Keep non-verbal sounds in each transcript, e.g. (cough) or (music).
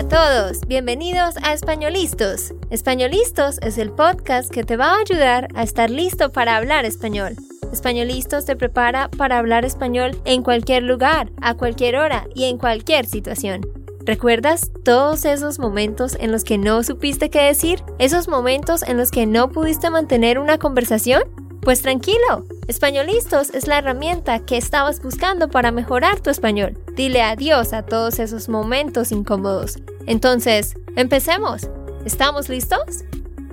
a todos, bienvenidos a Españolistos. Españolistos es el podcast que te va a ayudar a estar listo para hablar español. Españolistos te prepara para hablar español en cualquier lugar, a cualquier hora y en cualquier situación. ¿Recuerdas todos esos momentos en los que no supiste qué decir? ¿Esos momentos en los que no pudiste mantener una conversación? Pues tranquilo, Españolistos es la herramienta que estabas buscando para mejorar tu español. Dile adiós a todos esos momentos incómodos. Entonces, empecemos. ¿Estamos listos?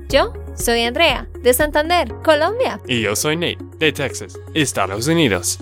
Yo soy Andrea, de Santander, Colombia. Y yo soy Nate, de Texas, Estados Unidos.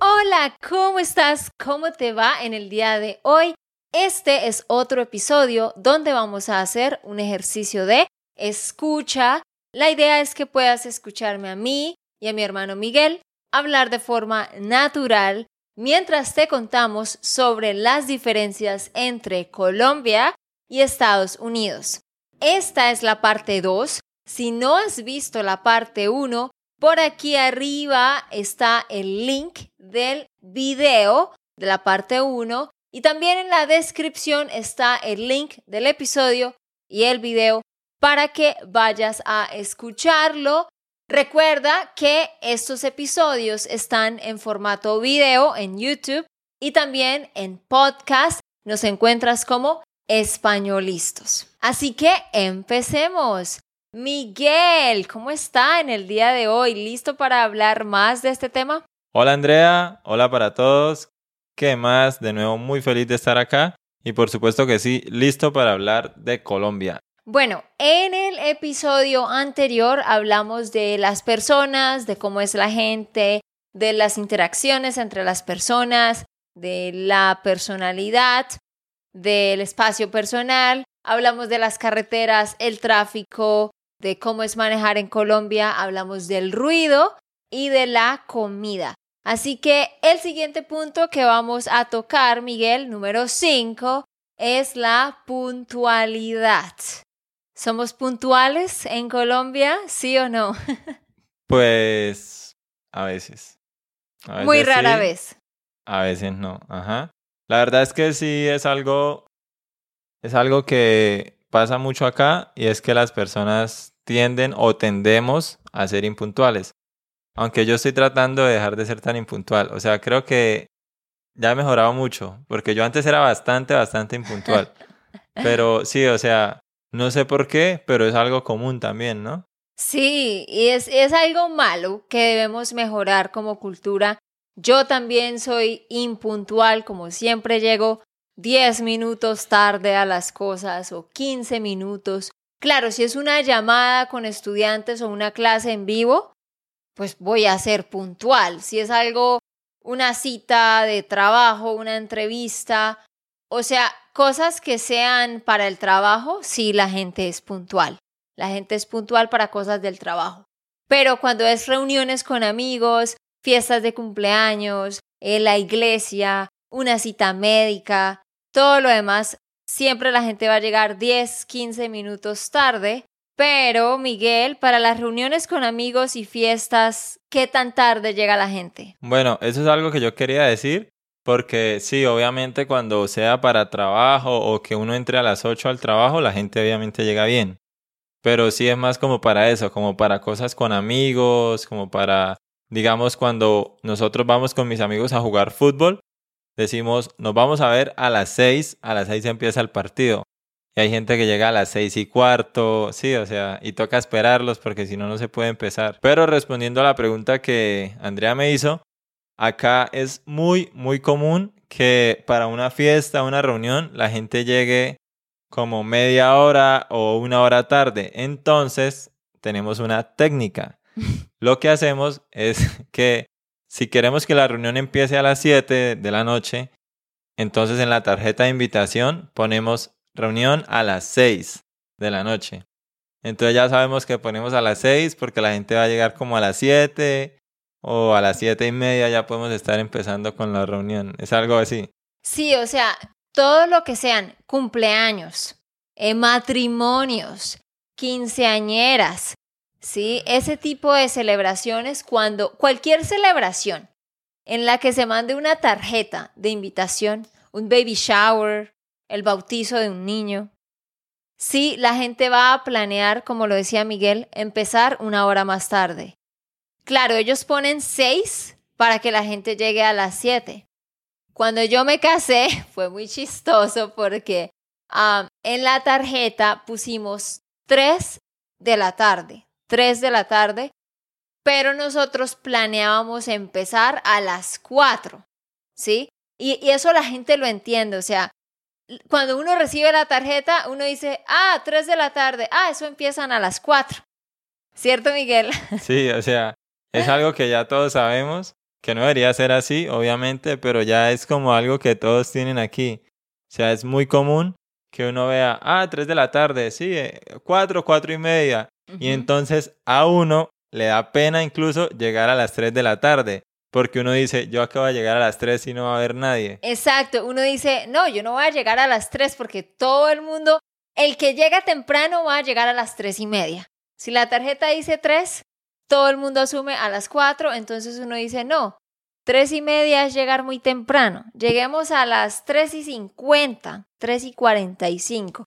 Hola, ¿cómo estás? ¿Cómo te va en el día de hoy? Este es otro episodio donde vamos a hacer un ejercicio de escucha la idea es que puedas escucharme a mí y a mi hermano Miguel hablar de forma natural mientras te contamos sobre las diferencias entre Colombia y Estados Unidos. Esta es la parte 2. Si no has visto la parte 1, por aquí arriba está el link del video de la parte 1 y también en la descripción está el link del episodio y el video para que vayas a escucharlo. Recuerda que estos episodios están en formato video en YouTube y también en podcast. Nos encuentras como españolistos. Así que empecemos. Miguel, ¿cómo está en el día de hoy? ¿Listo para hablar más de este tema? Hola Andrea, hola para todos. ¿Qué más? De nuevo muy feliz de estar acá y por supuesto que sí, listo para hablar de Colombia. Bueno, en el episodio anterior hablamos de las personas, de cómo es la gente, de las interacciones entre las personas, de la personalidad, del espacio personal, hablamos de las carreteras, el tráfico, de cómo es manejar en Colombia, hablamos del ruido y de la comida. Así que el siguiente punto que vamos a tocar, Miguel, número 5, es la puntualidad. ¿Somos puntuales en Colombia? ¿Sí o no? (laughs) pues a veces. Muy rara vez. A veces no. Ajá. La verdad es que sí es algo. Es algo que pasa mucho acá y es que las personas tienden o tendemos a ser impuntuales. Aunque yo estoy tratando de dejar de ser tan impuntual. O sea, creo que ya he mejorado mucho. Porque yo antes era bastante, bastante impuntual. (laughs) Pero sí, o sea, no sé por qué, pero es algo común también, ¿no? Sí, y es, es algo malo que debemos mejorar como cultura. Yo también soy impuntual, como siempre llego 10 minutos tarde a las cosas o 15 minutos. Claro, si es una llamada con estudiantes o una clase en vivo, pues voy a ser puntual. Si es algo, una cita de trabajo, una entrevista, o sea, cosas que sean para el trabajo, sí, la gente es puntual. La gente es puntual para cosas del trabajo. Pero cuando es reuniones con amigos, fiestas de cumpleaños, en la iglesia, una cita médica, todo lo demás, siempre la gente va a llegar 10, 15 minutos tarde. Pero, Miguel, para las reuniones con amigos y fiestas, ¿qué tan tarde llega la gente? Bueno, eso es algo que yo quería decir porque sí, obviamente cuando sea para trabajo o que uno entre a las 8 al trabajo, la gente obviamente llega bien. Pero sí es más como para eso, como para cosas con amigos, como para, digamos, cuando nosotros vamos con mis amigos a jugar fútbol, decimos, nos vamos a ver a las 6, a las 6 empieza el partido. Y hay gente que llega a las seis y cuarto, sí, o sea, y toca esperarlos porque si no, no se puede empezar. Pero respondiendo a la pregunta que Andrea me hizo, Acá es muy, muy común que para una fiesta, una reunión, la gente llegue como media hora o una hora tarde. Entonces, tenemos una técnica. (laughs) Lo que hacemos es que si queremos que la reunión empiece a las 7 de la noche, entonces en la tarjeta de invitación ponemos reunión a las 6 de la noche. Entonces ya sabemos que ponemos a las 6 porque la gente va a llegar como a las 7 o a las siete y media ya podemos estar empezando con la reunión. ¿Es algo así? Sí, o sea, todo lo que sean cumpleaños, eh, matrimonios, quinceañeras, ¿sí? Ese tipo de celebraciones, cuando cualquier celebración en la que se mande una tarjeta de invitación, un baby shower, el bautizo de un niño. Sí, la gente va a planear, como lo decía Miguel, empezar una hora más tarde. Claro, ellos ponen seis para que la gente llegue a las siete. Cuando yo me casé (laughs) fue muy chistoso porque en la tarjeta pusimos tres de la tarde, tres de la tarde, pero nosotros planeábamos empezar a las cuatro, ¿sí? Y, y eso la gente lo entiende, o sea, cuando uno recibe la tarjeta, uno dice, ah, tres de la tarde, ah, eso empiezan a las cuatro. ¿Cierto, Miguel? Sí, o sea, es algo que ya todos sabemos, que no debería ser así, obviamente, pero ya es como algo que todos tienen aquí. O sea, es muy común que uno vea, ah, tres de la tarde, sí, eh, cuatro, cuatro y media. Y entonces a uno le da pena incluso llegar a las tres de la tarde. Porque uno dice, yo acabo de llegar a las 3 y no va a haber nadie. Exacto, uno dice, no, yo no voy a llegar a las 3 porque todo el mundo, el que llega temprano va a llegar a las 3 y media. Si la tarjeta dice 3, todo el mundo asume a las 4, entonces uno dice, no, 3 y media es llegar muy temprano. Lleguemos a las 3 y 50, 3 y 45.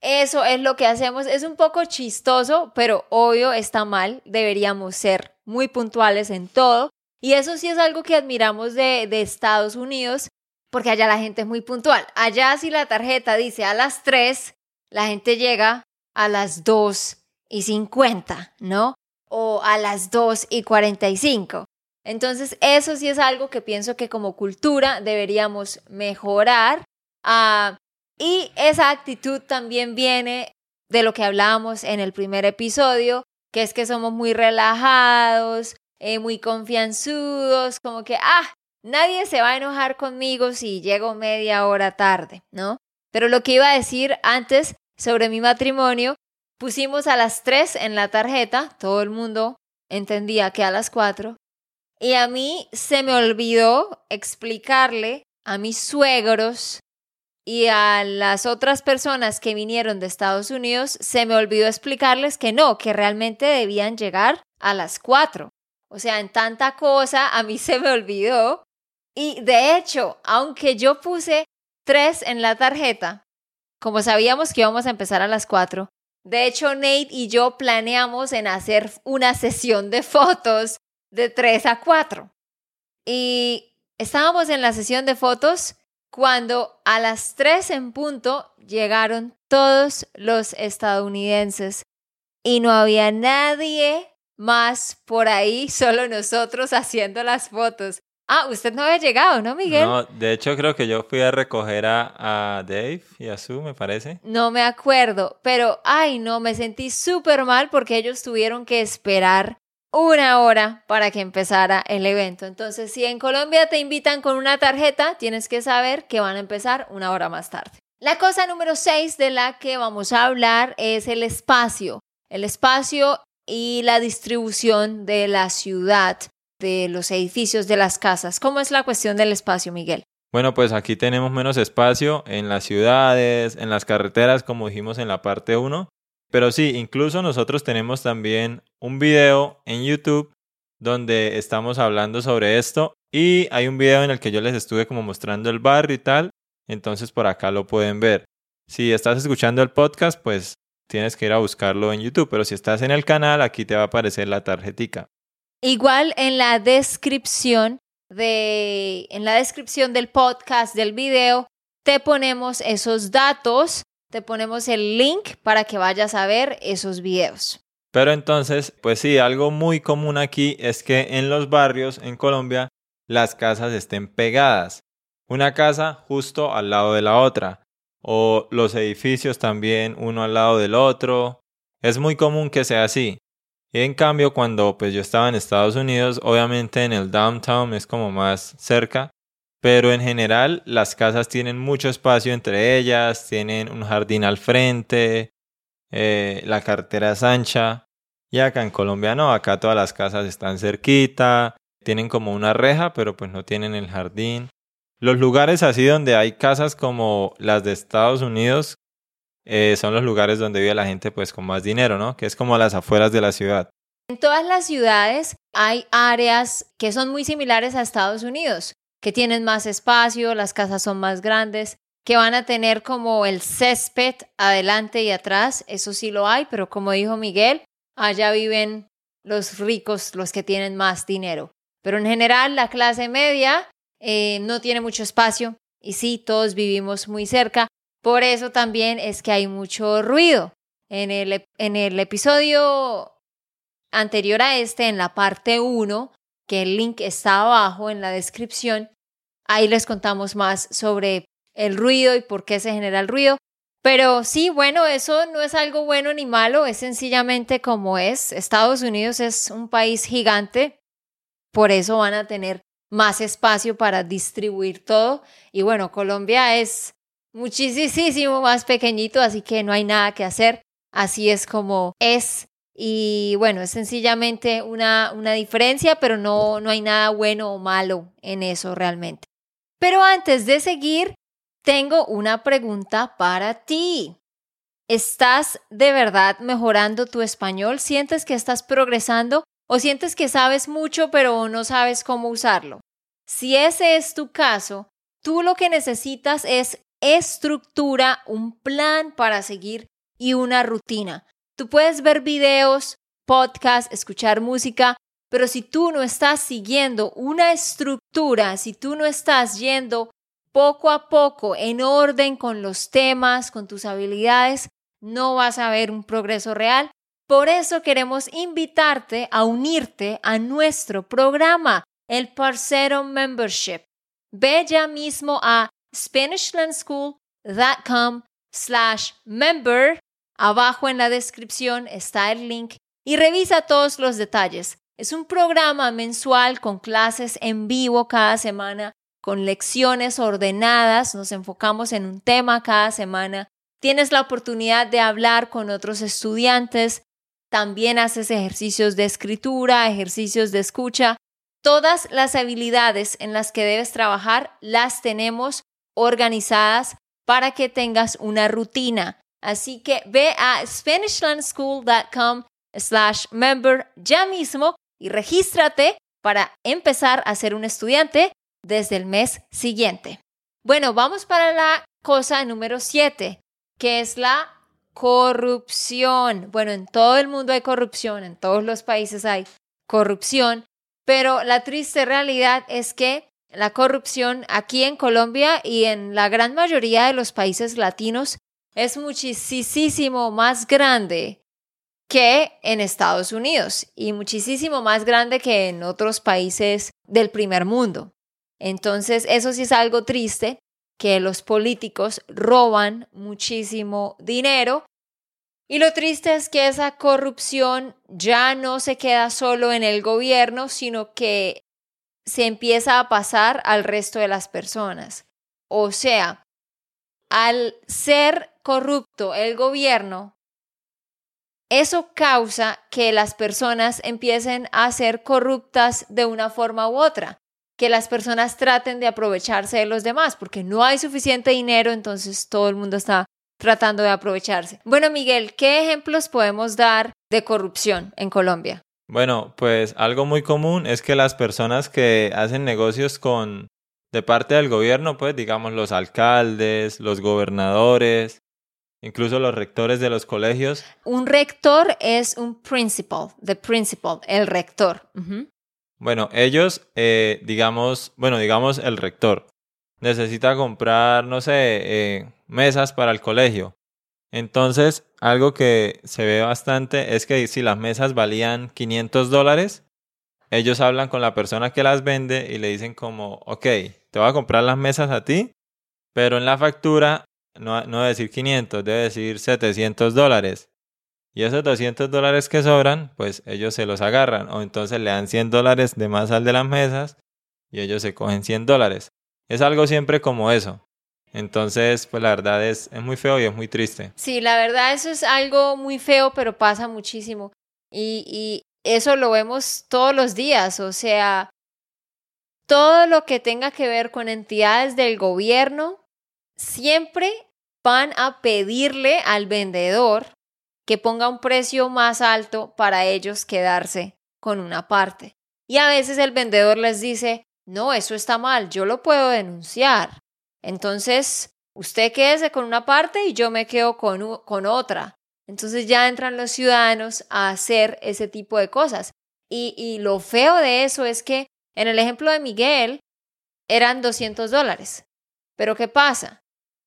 Eso es lo que hacemos. Es un poco chistoso, pero obvio está mal. Deberíamos ser muy puntuales en todo. Y eso sí es algo que admiramos de, Estados Unidos, porque allá la gente es muy puntual. Allá si la tarjeta dice a las 3, la gente llega a las 2 y 50, ¿no? O a las 2 y 45. Entonces, eso sí es algo que pienso que como cultura deberíamos mejorar. Ah, y esa actitud también viene de lo que hablábamos en el primer episodio, que es que somos muy relajados, eh, muy confianzudos, como que, ah, nadie se va a enojar conmigo si llego media hora tarde, ¿no? Pero lo que iba a decir antes sobre mi matrimonio, pusimos a las tres en la tarjeta, todo el mundo entendía que a las cuatro, y a mí se me olvidó explicarle a mis suegros y a las otras personas que vinieron de Estados Unidos, se me olvidó explicarles que no, que realmente debían llegar a las cuatro. O sea, en tanta cosa a mí se me olvidó. Y de hecho, aunque yo puse tres en la tarjeta, como sabíamos que íbamos a empezar a las cuatro, de hecho Nate y yo planeamos en hacer una sesión de fotos de tres a cuatro. Y estábamos en la sesión de fotos cuando a las tres en punto llegaron todos los estadounidenses y no había nadie más por ahí, (laughs) solo nosotros haciendo las fotos. Ah, usted no había llegado, ¿no, Miguel? No, de hecho creo que yo fui a recoger a, Dave y a Sue, me parece. No me acuerdo, pero ay, no, me sentí súper mal porque ellos tuvieron que esperar una hora para que empezara el evento. Entonces, si en Colombia te invitan con una tarjeta, tienes que saber que van a empezar una hora más tarde. La cosa número 6 de la que vamos a hablar es el espacio. El espacio y la distribución de la ciudad, de los edificios, de las casas. ¿Cómo es la cuestión del espacio, Miguel? Bueno, pues aquí tenemos menos espacio en las ciudades, en las carreteras, como dijimos en la parte 1. Pero sí, incluso nosotros tenemos también un video en YouTube donde estamos hablando sobre esto y hay un video en el que yo les estuve como mostrando el barrio y tal, entonces por acá lo pueden ver. Si estás escuchando el podcast, pues tienes que ir a buscarlo en YouTube, pero si estás en el canal, aquí te va a aparecer la tarjetica. Igual en la descripción de en la descripción del podcast del video te ponemos esos datos, te ponemos el link para que vayas a ver esos videos. Pero entonces, pues sí, algo muy común aquí es que en los barrios en Colombia las casas estén pegadas. Una casa justo al lado de la otra o los edificios también uno al lado del otro. Es muy común que sea así. En cambio, cuando pues yo estaba en Estados Unidos, obviamente en el downtown es como más cerca, pero en general las casas tienen mucho espacio entre ellas, tienen un jardín al frente, eh, la carretera es ancha. Y acá en Colombia no, acá todas las casas están cerquita, tienen como una reja, pero pues no tienen el jardín. Los lugares así donde hay casas como las de Estados Unidos eh, son los lugares donde vive la gente pues con más dinero, ¿no? Que es como las afueras de la ciudad. En todas las ciudades hay áreas que son muy similares a Estados Unidos, que tienen más espacio, las casas son más grandes, que van a tener como el césped adelante y atrás, eso sí lo hay, pero como dijo Miguel, allá viven los ricos, los que tienen más dinero. Pero en general la clase media eh, no tiene mucho espacio y sí, todos vivimos muy cerca. Por eso también es que hay mucho ruido. En el, en el episodio anterior a este, en la parte 1, que el link está abajo en la descripción, ahí les contamos más sobre el ruido y por qué se genera el ruido. Pero sí, bueno, eso no es algo bueno ni malo, es sencillamente como es. Estados Unidos es un país gigante, por eso van a tener más espacio para distribuir todo. Y bueno, Colombia es muchísimo más pequeñito, así que no hay nada que hacer. Así es como es. Y bueno, es sencillamente una, una diferencia, pero no, no hay nada bueno o malo en eso realmente. Pero antes de seguir, tengo una pregunta para ti. ¿Estás de verdad mejorando tu español? ¿Sientes que estás progresando o sientes que sabes mucho pero no sabes cómo usarlo? Si ese es tu caso, tú lo que necesitas es estructura, un plan para seguir y una rutina. Tú puedes ver videos, podcasts, escuchar música, pero si tú no estás siguiendo una estructura, si tú no estás yendo poco a poco en orden con los temas, con tus habilidades, no vas a ver un progreso real. Por eso queremos invitarte a unirte a nuestro programa, el Parcero Membership. Ve ya mismo a SpanishLandSchool.com slash member. Abajo en la descripción está el link y revisa todos los detalles. Es un programa mensual con clases en vivo cada semana, con lecciones ordenadas, nos enfocamos en un tema cada semana. Tienes la oportunidad de hablar con otros estudiantes, también haces ejercicios de escritura, ejercicios de escucha. Todas las habilidades en las que debes trabajar las tenemos organizadas para que tengas una rutina. Así que ve a SpanishLandSchool.com slash member ya mismo y regístrate para empezar a ser un estudiante desde el mes siguiente. Bueno, vamos para la cosa número 7, que es la corrupción. Bueno, en todo el mundo hay corrupción, en todos los países hay corrupción, pero la triste realidad es que la corrupción aquí en Colombia y en la gran mayoría de los países latinos es muchísimo más grande que en Estados Unidos y muchísimo más grande que en otros países del primer mundo. Entonces, eso sí es algo triste, que los políticos roban muchísimo dinero. Y lo triste es que esa corrupción ya no se queda solo en el gobierno, sino que se empieza a pasar al resto de las personas. O sea, al ser corrupto el gobierno, eso causa que las personas empiecen a ser corruptas de una forma u otra, que las personas traten de aprovecharse de los demás, porque no hay suficiente dinero, entonces todo el mundo está tratando de aprovecharse. Bueno, Miguel, ¿qué ejemplos podemos dar de corrupción en Colombia? Bueno, pues algo muy común es que las personas que hacen negocios con de parte del gobierno, pues digamos los alcaldes, los gobernadores, incluso los rectores de los colegios. Un rector es un principal, the principal, el rector. Bueno, ellos, eh, digamos, bueno, digamos el rector necesita comprar, no sé, eh, mesas para el colegio. Entonces, algo que se ve bastante es que si las mesas valían 500 dólares, ellos hablan con la persona que las vende y le dicen como, ok, te voy a comprar las mesas a ti, pero en la factura no, no debe decir 500, debe decir 700 dólares. Y esos 200 dólares que sobran, pues ellos se los agarran. O entonces le dan 100 dólares de más al de las mesas y ellos se cogen 100 dólares. Es algo siempre como eso. Entonces, pues la verdad es, es muy feo y es muy triste. Sí, la verdad eso es algo muy feo, pero pasa muchísimo. Y, y eso lo vemos todos los días. O sea, todo lo que tenga que ver con entidades del gobierno siempre van a pedirle al vendedor que ponga un precio más alto para ellos quedarse con una parte. Y a veces el vendedor les dice, no, eso está mal, yo lo puedo denunciar. Entonces, usted quédese con una parte y yo me quedo con, con otra. Entonces ya entran los ciudadanos a hacer ese tipo de cosas. Y, y lo feo de eso es que en el ejemplo de Miguel eran 200 dólares. Pero ¿qué pasa?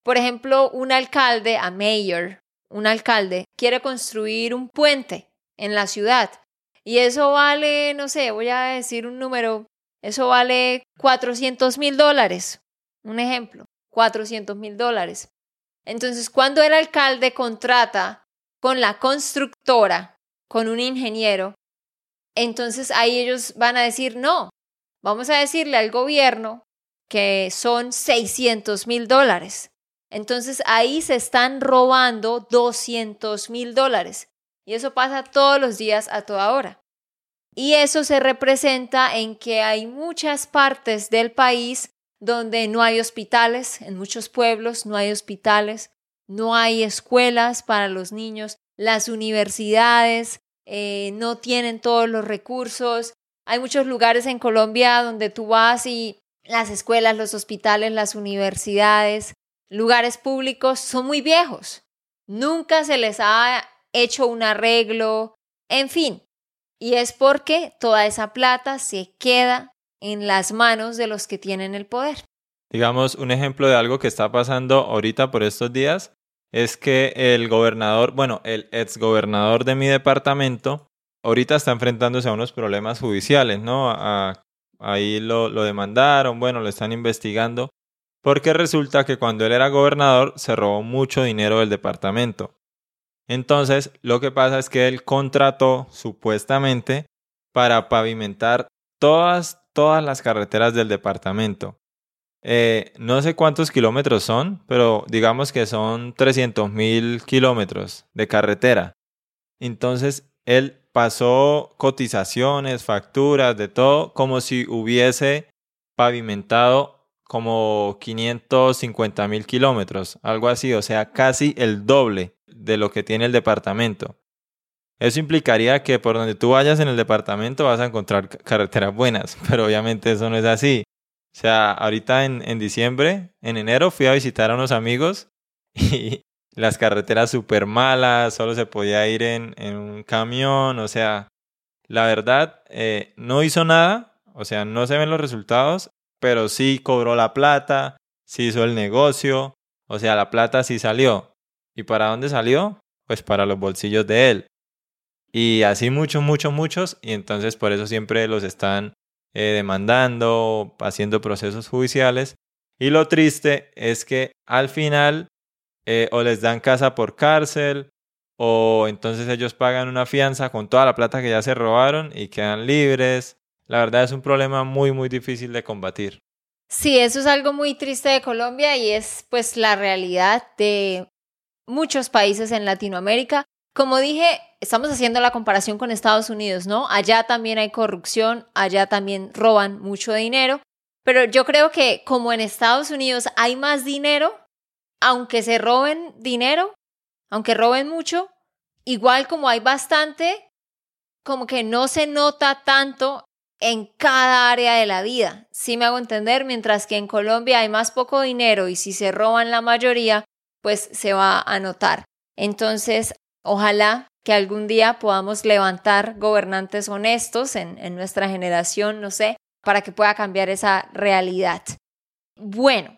Por ejemplo, un alcalde, a mayor, un alcalde, quiere construir un puente en la ciudad y eso vale, no sé, voy a decir un número, eso vale 400 mil dólares. Un ejemplo, 400 mil dólares. Entonces, cuando el alcalde contrata con la constructora, con un ingeniero, entonces ahí ellos van a decir, no, vamos a decirle al gobierno que son 600 mil dólares. Entonces ahí se están robando 200 mil dólares. Y eso pasa todos los días a toda hora. Y eso se representa en que hay muchas partes del país donde no hay hospitales, en muchos pueblos no hay hospitales, no hay escuelas para los niños, las universidades eh, no tienen todos los recursos. Hay muchos lugares en Colombia donde tú vas y las escuelas, los hospitales, las universidades lugares públicos son muy viejos. Nunca se les ha hecho un arreglo, en fin. Y es porque toda esa plata se queda en las manos de los que tienen el poder. Digamos, un ejemplo de algo que está pasando ahorita por estos días es que el gobernador, bueno, el exgobernador de mi departamento, ahorita está enfrentándose a unos problemas judiciales, ¿no? ahí lo, lo demandaron, bueno, lo están investigando porque resulta que cuando él era gobernador se robó mucho dinero del departamento. Entonces, lo que pasa es que él contrató supuestamente para pavimentar todas, todas las carreteras del departamento. Eh, no sé cuántos kilómetros son, pero digamos que son 300 mil kilómetros de carretera. Entonces, él pasó cotizaciones, facturas, de todo, como si hubiese pavimentado como 550 mil kilómetros, algo así, o sea, casi el doble de lo que tiene el departamento. Eso implicaría que por donde tú vayas en el departamento vas a encontrar carreteras buenas, (laughs) pero obviamente eso no es así. O sea, ahorita en, en diciembre, en enero, fui a visitar a unos amigos (laughs) y las carreteras súper malas, solo se podía ir en, en, un camión, o sea, la verdad, eh, no hizo nada, o sea, no se ven los resultados pero sí cobró la plata, sí hizo el negocio, o sea, la plata sí salió. ¿Y para dónde salió? Pues para los bolsillos de él. Y así muchos, muchos, muchos, y entonces por eso siempre los están eh, demandando, haciendo procesos judiciales. Y lo triste es que al final eh, o les dan casa por cárcel, o entonces ellos pagan una fianza con toda la plata que ya se robaron y quedan libres, la verdad es un problema muy, muy difícil de combatir. Sí, eso es algo muy triste de Colombia y es pues la realidad de muchos países en Latinoamérica. Como dije, estamos haciendo la comparación con Estados Unidos, ¿no? Allá también hay corrupción, allá también roban mucho dinero, pero yo creo que como en Estados Unidos hay más dinero, aunque se roben dinero, aunque roben mucho, igual como hay bastante, como que no se nota tanto en cada área de la vida. Sí me hago entender, mientras que en Colombia hay más poco dinero y si se roban la mayoría, pues se va a notar. Entonces, ojalá que algún día podamos levantar gobernantes honestos en, nuestra generación, no sé, para que pueda cambiar esa realidad. Bueno,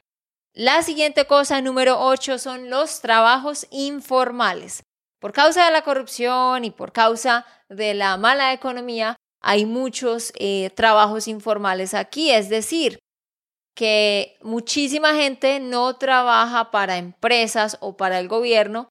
la siguiente cosa, número 8, son los trabajos informales. Por causa de la corrupción y por causa de la mala economía, hay muchos eh, trabajos informales aquí, es decir, que muchísima gente no trabaja para empresas o para el gobierno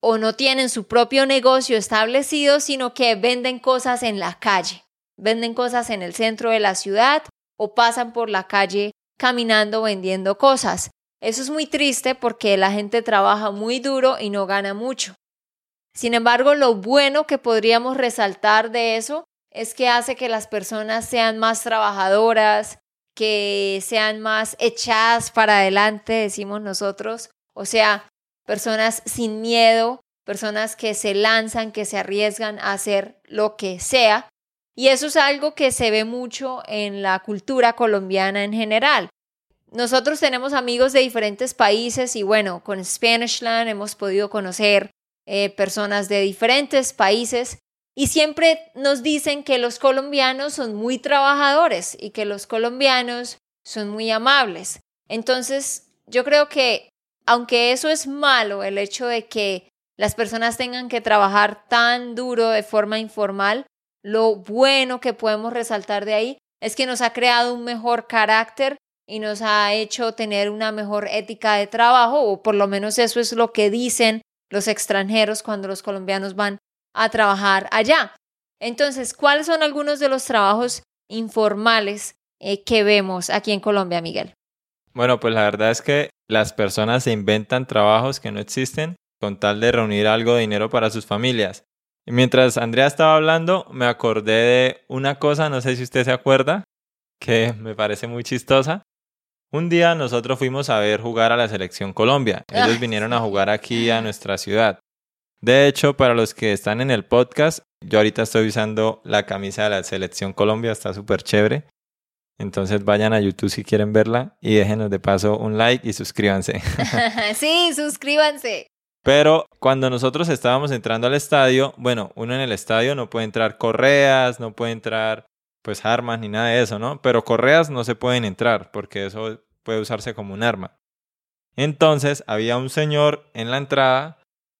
o no tienen su propio negocio establecido, sino que venden cosas en la calle, venden cosas en el centro de la ciudad o pasan por la calle caminando vendiendo cosas. Eso es muy triste porque la gente trabaja muy duro y no gana mucho. Sin embargo, lo bueno que podríamos resaltar de eso es que hace que las personas sean más trabajadoras, que sean más echadas para adelante, decimos nosotros, o sea, personas sin miedo, personas que se lanzan, que se arriesgan a hacer lo que sea. Y eso es algo que se ve mucho en la cultura colombiana en general. nosotros tenemos amigos de diferentes países y bueno, con Spanishland hemos podido conocer eh, personas de diferentes países y siempre nos dicen que los colombianos son muy trabajadores y que los colombianos son muy amables. Entonces, yo creo que aunque eso es malo, el hecho de que las personas tengan que trabajar tan duro de forma informal, lo bueno que podemos resaltar de ahí es que nos ha creado un mejor carácter y nos ha hecho tener una mejor ética de trabajo, o por lo menos eso es lo que dicen los extranjeros cuando los colombianos van a trabajar allá. Entonces, ¿cuáles son algunos de los trabajos informales eh, que vemos aquí en Colombia, Miguel? Bueno, pues la verdad es que las personas se inventan trabajos que no existen con tal de reunir algo de dinero para sus familias. Y mientras Andrea estaba hablando, me acordé de una cosa, no sé si usted se acuerda, que me parece muy chistosa. Un día nosotros fuimos a ver jugar a la selección Colombia. Ellos Ah, vinieron a jugar aquí a nuestra ciudad. De hecho, para los que están en el podcast, yo ahorita estoy usando la camisa de la selección Colombia, está súper chévere. Entonces vayan a YouTube si quieren verla y déjenos de paso un like y suscríbanse. (laughs) sí, suscríbanse. Pero cuando nosotros estábamos entrando al estadio, bueno, uno en el estadio no puede entrar correas, no puede entrar pues armas ni nada de eso, ¿no? Pero correas no se pueden entrar porque eso puede usarse como un arma. Entonces había un señor en la entrada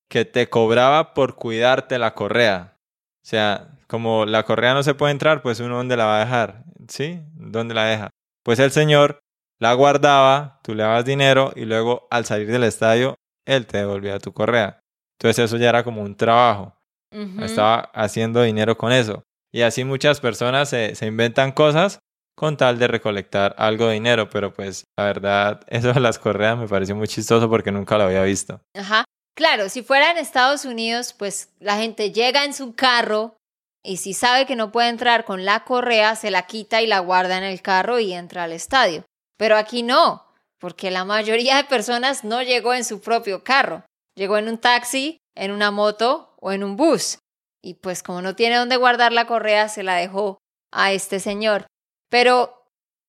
que te cobraba por cuidarte la correa. O sea, como la correa no se puede entrar, pues uno dónde la va a dejar, ¿sí? ¿Dónde la deja? Pues el señor la guardaba, tú le dabas dinero y luego al salir del estadio él te devolvía tu correa. Entonces eso ya era como un trabajo. Ujú. Estaba haciendo dinero con eso. Y así muchas personas se, se inventan cosas con tal de recolectar algo de dinero. Pero pues la verdad, (laughs) eso de las correas me pareció muy chistoso porque nunca lo había visto. Ajá. Claro, si fuera en Estados Unidos, pues la gente llega en su carro y si sabe que no puede entrar con la correa, se la quita y la guarda en el carro y entra al estadio. Pero aquí no, porque la mayoría de personas no llegó en su propio carro. Llegó en un taxi, en una moto o en un bus. Y pues como no tiene dónde guardar la correa, se la dejó a este señor. Pero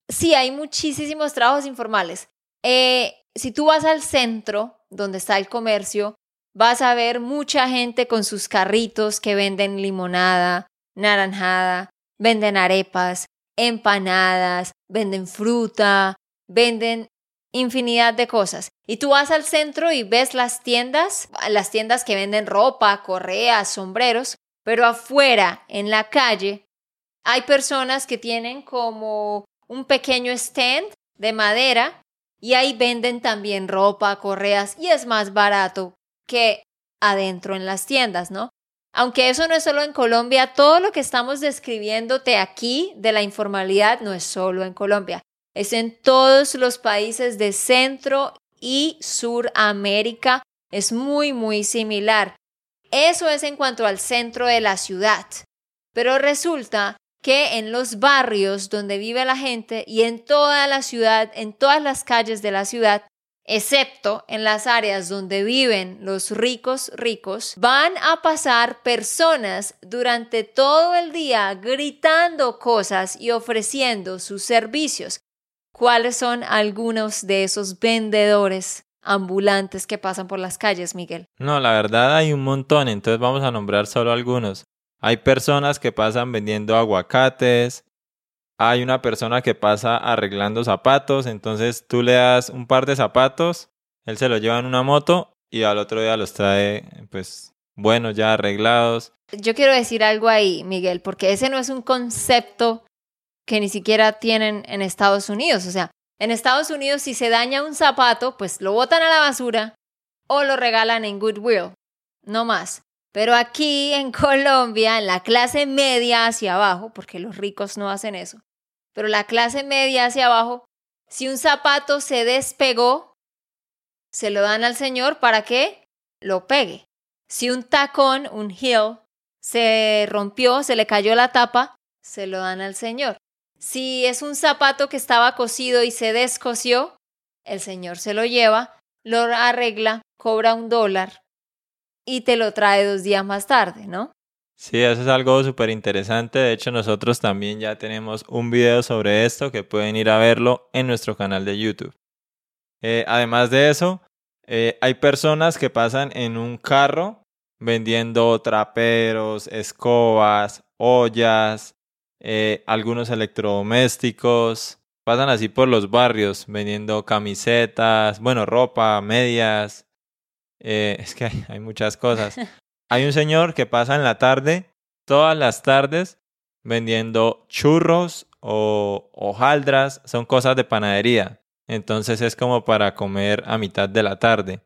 sí, hay muchísimos trabajos informales. Eh, si tú vas al centro, donde está el comercio, vas a ver mucha gente con sus carritos que venden limonada, naranjada, venden arepas, empanadas, venden fruta, venden infinidad de cosas. Y tú vas al centro y ves las tiendas, las tiendas que venden ropa, correas, sombreros, pero afuera, en la calle, hay personas que tienen como un pequeño stand de madera y ahí venden también ropa, correas y es más barato que adentro en las tiendas, ¿no? Aunque eso no es solo en Colombia, todo lo que estamos describiéndote aquí de la informalidad no es solo en Colombia, es en todos los países de Centro y Suramérica, es muy, muy similar. Eso es en cuanto al centro de la ciudad. Pero resulta que en los barrios donde vive la gente y en toda la ciudad, en todas las calles de la ciudad, excepto en las áreas donde viven los ricos ricos, van a pasar personas durante todo el día gritando cosas y ofreciendo sus servicios. ¿Cuáles son algunos de esos vendedores ambulantes que pasan por las calles, Miguel? No, la verdad hay un montón, entonces vamos a nombrar solo algunos. Hay personas que pasan vendiendo aguacates, hay una persona que pasa arreglando zapatos, entonces tú le das un par de zapatos, él se los lleva en una moto y al otro día los trae pues buenos ya arreglados. Yo quiero decir algo ahí, Miguel, porque ese no es un concepto que ni siquiera tienen en Estados Unidos. O sea, en Estados Unidos si se daña un zapato, pues lo botan a la basura o lo regalan en Goodwill, no más. Pero aquí en (laughs) Colombia, en la clase media hacia abajo, porque los ricos no hacen eso, pero la clase media hacia abajo, si un zapato se despegó, se lo dan al señor para que lo pegue. Si un tacón, un heel, se rompió, se le cayó la tapa, se lo dan al señor. Si es un zapato que estaba cosido y se descosió, el señor se lo lleva, lo arregla, cobra un dólar y te lo trae dos días más tarde, ¿no? Sí, eso es algo súper interesante. De hecho, nosotros también ya tenemos un video sobre esto que pueden ir a verlo en nuestro canal de YouTube. Eh, además de eso, eh, hay personas que pasan en un carro vendiendo traperos, escobas, ollas, eh, algunos electrodomésticos. Pasan así por los barrios vendiendo camisetas, bueno, ropa, medias. (laughs) es que hay, hay muchas cosas. (laughs) Hay un señor que pasa en la tarde, todas las tardes, vendiendo churros o hojaldras, son cosas de panadería. Entonces es como para comer a mitad de la tarde.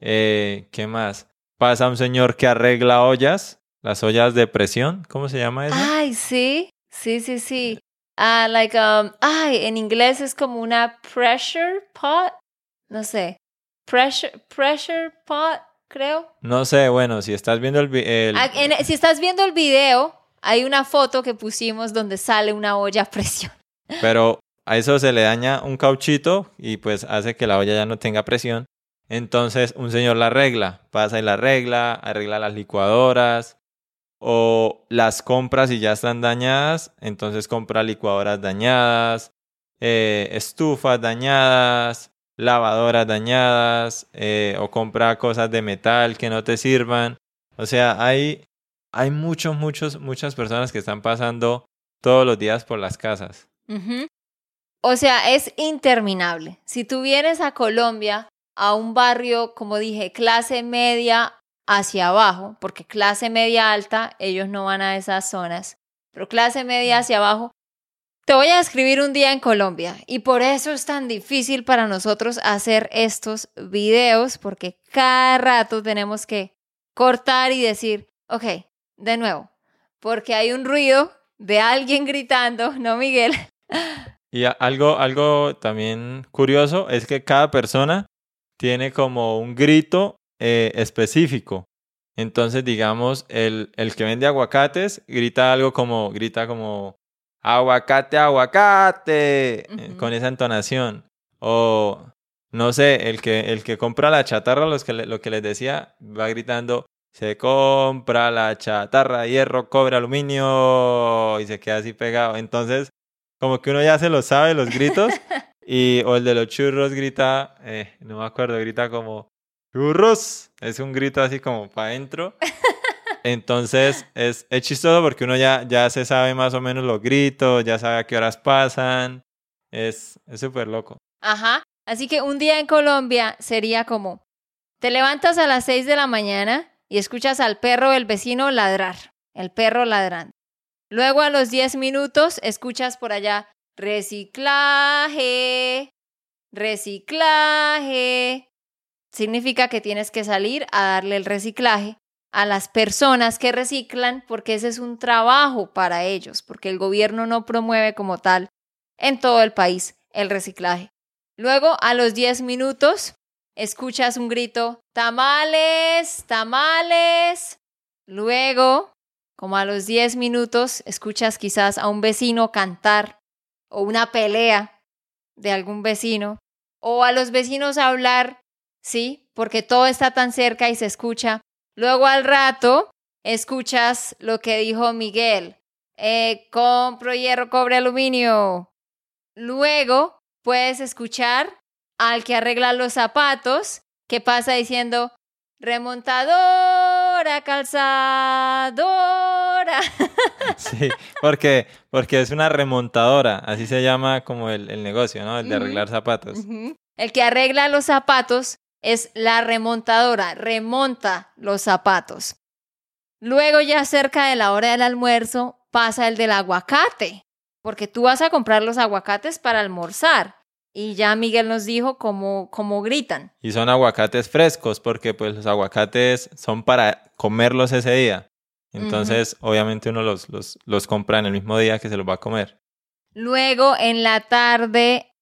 Eh, ¿Qué más? Pasa un señor que arregla ollas, las ollas de presión, ¿cómo se llama eso? Ay, sí, sí, sí, sí. Ah, like, um, ay, en inglés es como una pressure pot, no sé, pressure, pressure pot, creo. No sé, bueno, si estás viendo el, el... Ah, en- si estás viendo el video, hay una foto que pusimos donde sale una olla a (laughs) presión. pero a eso se le daña un cauchito y pues hace que la olla ya no tenga presión. Entonces un señor la arregla, pasa y la arregla, arregla las licuadoras o las compras y ya están dañadas, entonces compra licuadoras dañadas, eh, estufas dañadas, lavadoras dañadas eh, o compra cosas de metal que no te sirvan. O sea, hay, hay muchos, muchos, muchas personas que están pasando todos los días por las casas. O sea, es interminable. Si tú vienes a Colombia, a un barrio, como dije, clase media hacia abajo, porque clase media alta, ellos no van a esas zonas, pero clase media hacia abajo, te voy a describir un día en Colombia y por eso es tan difícil para nosotros hacer estos videos, porque cada rato tenemos que cortar y decir, ok, de nuevo, porque hay un ruido de alguien gritando, ¿no, Miguel? Y algo, algo también curioso es que cada persona tiene como un grito eh, específico. Entonces, digamos, el, el que vende aguacates grita algo como, grita como, aguacate, aguacate, eh, Ujú. con esa entonación. O, no sé, el que, el que compra la chatarra, los que le- lo que les decía, va gritando, se compra la chatarra, hierro, cobre, aluminio, y se queda así pegado. Entonces, como que uno ya se lo sabe los gritos (laughs) y o el de los churros grita eh, no me acuerdo grita como churros es un grito así como para adentro (laughs) entonces es, chistoso porque uno ya, ya se sabe más o menos los gritos ya sabe a qué horas pasan es es súper loco Ajá. Así que un día en Colombia sería como, te levantas a las 6 de la mañana y escuchas al perro del vecino ladrar, el perro ladrando. Luego a los 10 minutos escuchas por allá, reciclaje, reciclaje. Significa que tienes que salir a darle el reciclaje a las personas que reciclan porque ese es un trabajo para ellos, porque el gobierno no promueve como tal en todo el país el reciclaje. Luego, a los 10 minutos, escuchas un grito, tamales, tamales. Luego, como a los 10 minutos, escuchas quizás a un vecino cantar o una pelea de algún vecino o a los vecinos hablar, sí, porque todo está tan cerca y se escucha. Luego al rato, escuchas lo que dijo Miguel. Eh, compro hierro, cobre, aluminio. Luego puedes escuchar al que arregla los zapatos que pasa diciendo remontadora, calzadora. (laughs) sí porque porque es una remontadora así se llama como el, el negocio no el de arreglar zapatos. El que arregla los zapatos es la remontadora, remonta los zapatos. Luego ya cerca de la hora del almuerzo pasa el del aguacate, porque tú vas a comprar los aguacates para almorzar. Y ya Miguel nos dijo cómo, cómo gritan. Y son aguacates frescos porque pues los aguacates son para comerlos ese día. Entonces, obviamente uno los, los, los compra en el mismo día que se los va a comer. Luego en la tarde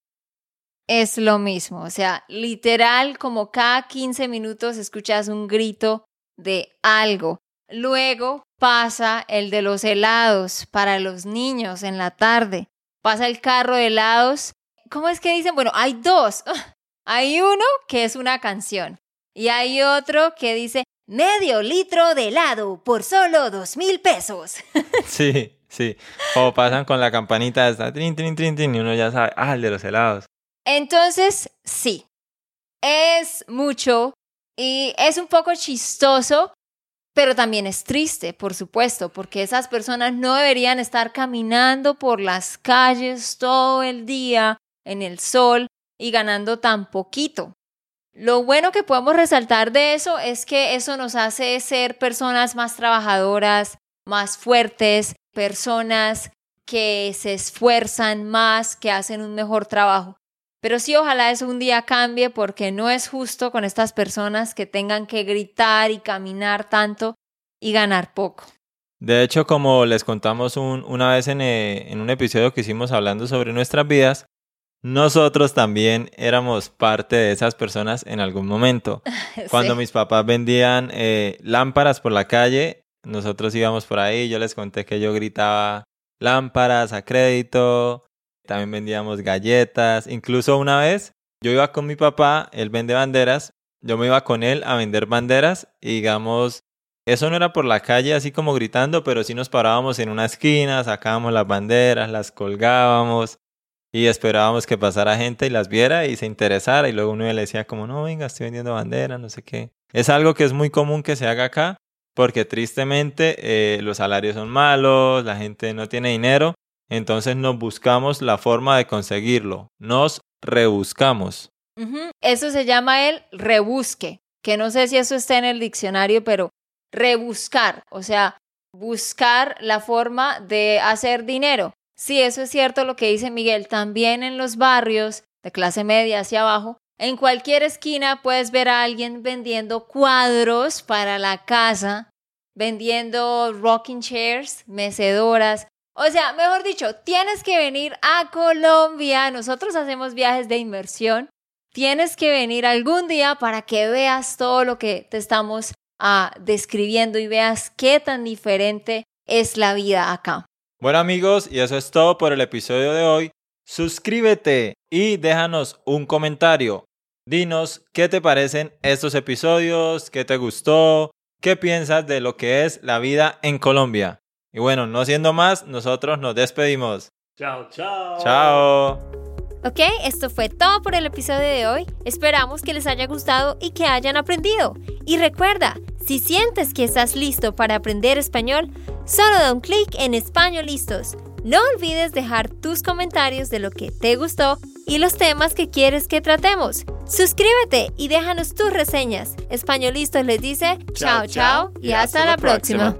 es lo mismo, o sea, literal como cada 15 minutos escuchas un grito de algo. Luego pasa el de los helados para los niños en la tarde. Pasa el carro de helados. ¿Cómo es que dicen? Bueno, hay dos. (laughs) Hay uno que es una canción y hay otro que dice medio litro de helado por solo dos mil pesos. (laughs) Sí, sí. O pasan con la campanita esta, trin, trin, trin, trin, y uno ya sabe, ah, el de los helados. Entonces, sí, es mucho y es un poco chistoso, pero también es triste, por supuesto, porque esas personas no deberían estar caminando por las calles todo el día en el sol y ganando tan poquito. Lo bueno que podemos resaltar de eso es que eso nos hace ser personas más trabajadoras, más fuertes, personas que se esfuerzan más, que hacen un mejor trabajo. Pero sí, ojalá eso un día cambie porque no es justo con estas personas que tengan que gritar y caminar tanto y ganar poco. De hecho, como les contamos una vez en, eh, en un episodio que hicimos hablando sobre nuestras vidas, nosotros también éramos parte de esas personas en algún momento. (laughs) Cuando mis papás vendían eh, lámparas por la calle, nosotros íbamos por ahí, yo les conté que yo gritaba lámparas a crédito, también vendíamos galletas, incluso una vez yo iba con mi papá, él vende banderas, yo me iba con él a vender banderas y digamos, eso no era por la calle así como gritando, pero sí nos parábamos en una esquina, sacábamos las banderas, las colgábamos y esperábamos que pasara gente y las viera y se interesara y luego uno le decía como, no, venga, estoy vendiendo banderas, no sé qué. Es algo que es muy común que se haga acá porque tristemente eh, los salarios son malos, la gente no tiene dinero, entonces nos buscamos la forma de conseguirlo, nos rebuscamos. Eso se llama el rebusque, que no sé si eso está en el diccionario, pero rebuscar, o sea, buscar la forma de hacer dinero. Sí, eso es cierto lo que dice Miguel. También en los barrios de clase media hacia abajo, en cualquier esquina puedes ver a alguien vendiendo cuadros para la casa, vendiendo rocking chairs, mecedoras. O sea, mejor dicho, tienes que venir a Colombia. Nosotros hacemos viajes de inmersión. Tienes que venir algún día para que veas todo lo que te estamos ah, describiendo y veas qué tan diferente es la vida acá. Bueno amigos, y eso es todo por el episodio de hoy. Suscríbete y déjanos un comentario. Dinos qué te parecen estos episodios, qué te gustó, qué piensas de lo que es la vida en Colombia. Y bueno, no siendo más, nosotros nos despedimos. Chao, chao. Chao. Ok, esto fue todo por el episodio de hoy. Esperamos que les haya gustado y que hayan aprendido. Y recuerda, si sientes que estás listo para aprender español, solo da un clic en Español Listos. No olvides dejar tus comentarios de lo que te gustó y los temas que quieres que tratemos. Suscríbete y déjanos tus reseñas. Españolistos les dice chao chao y, hasta, la próxima.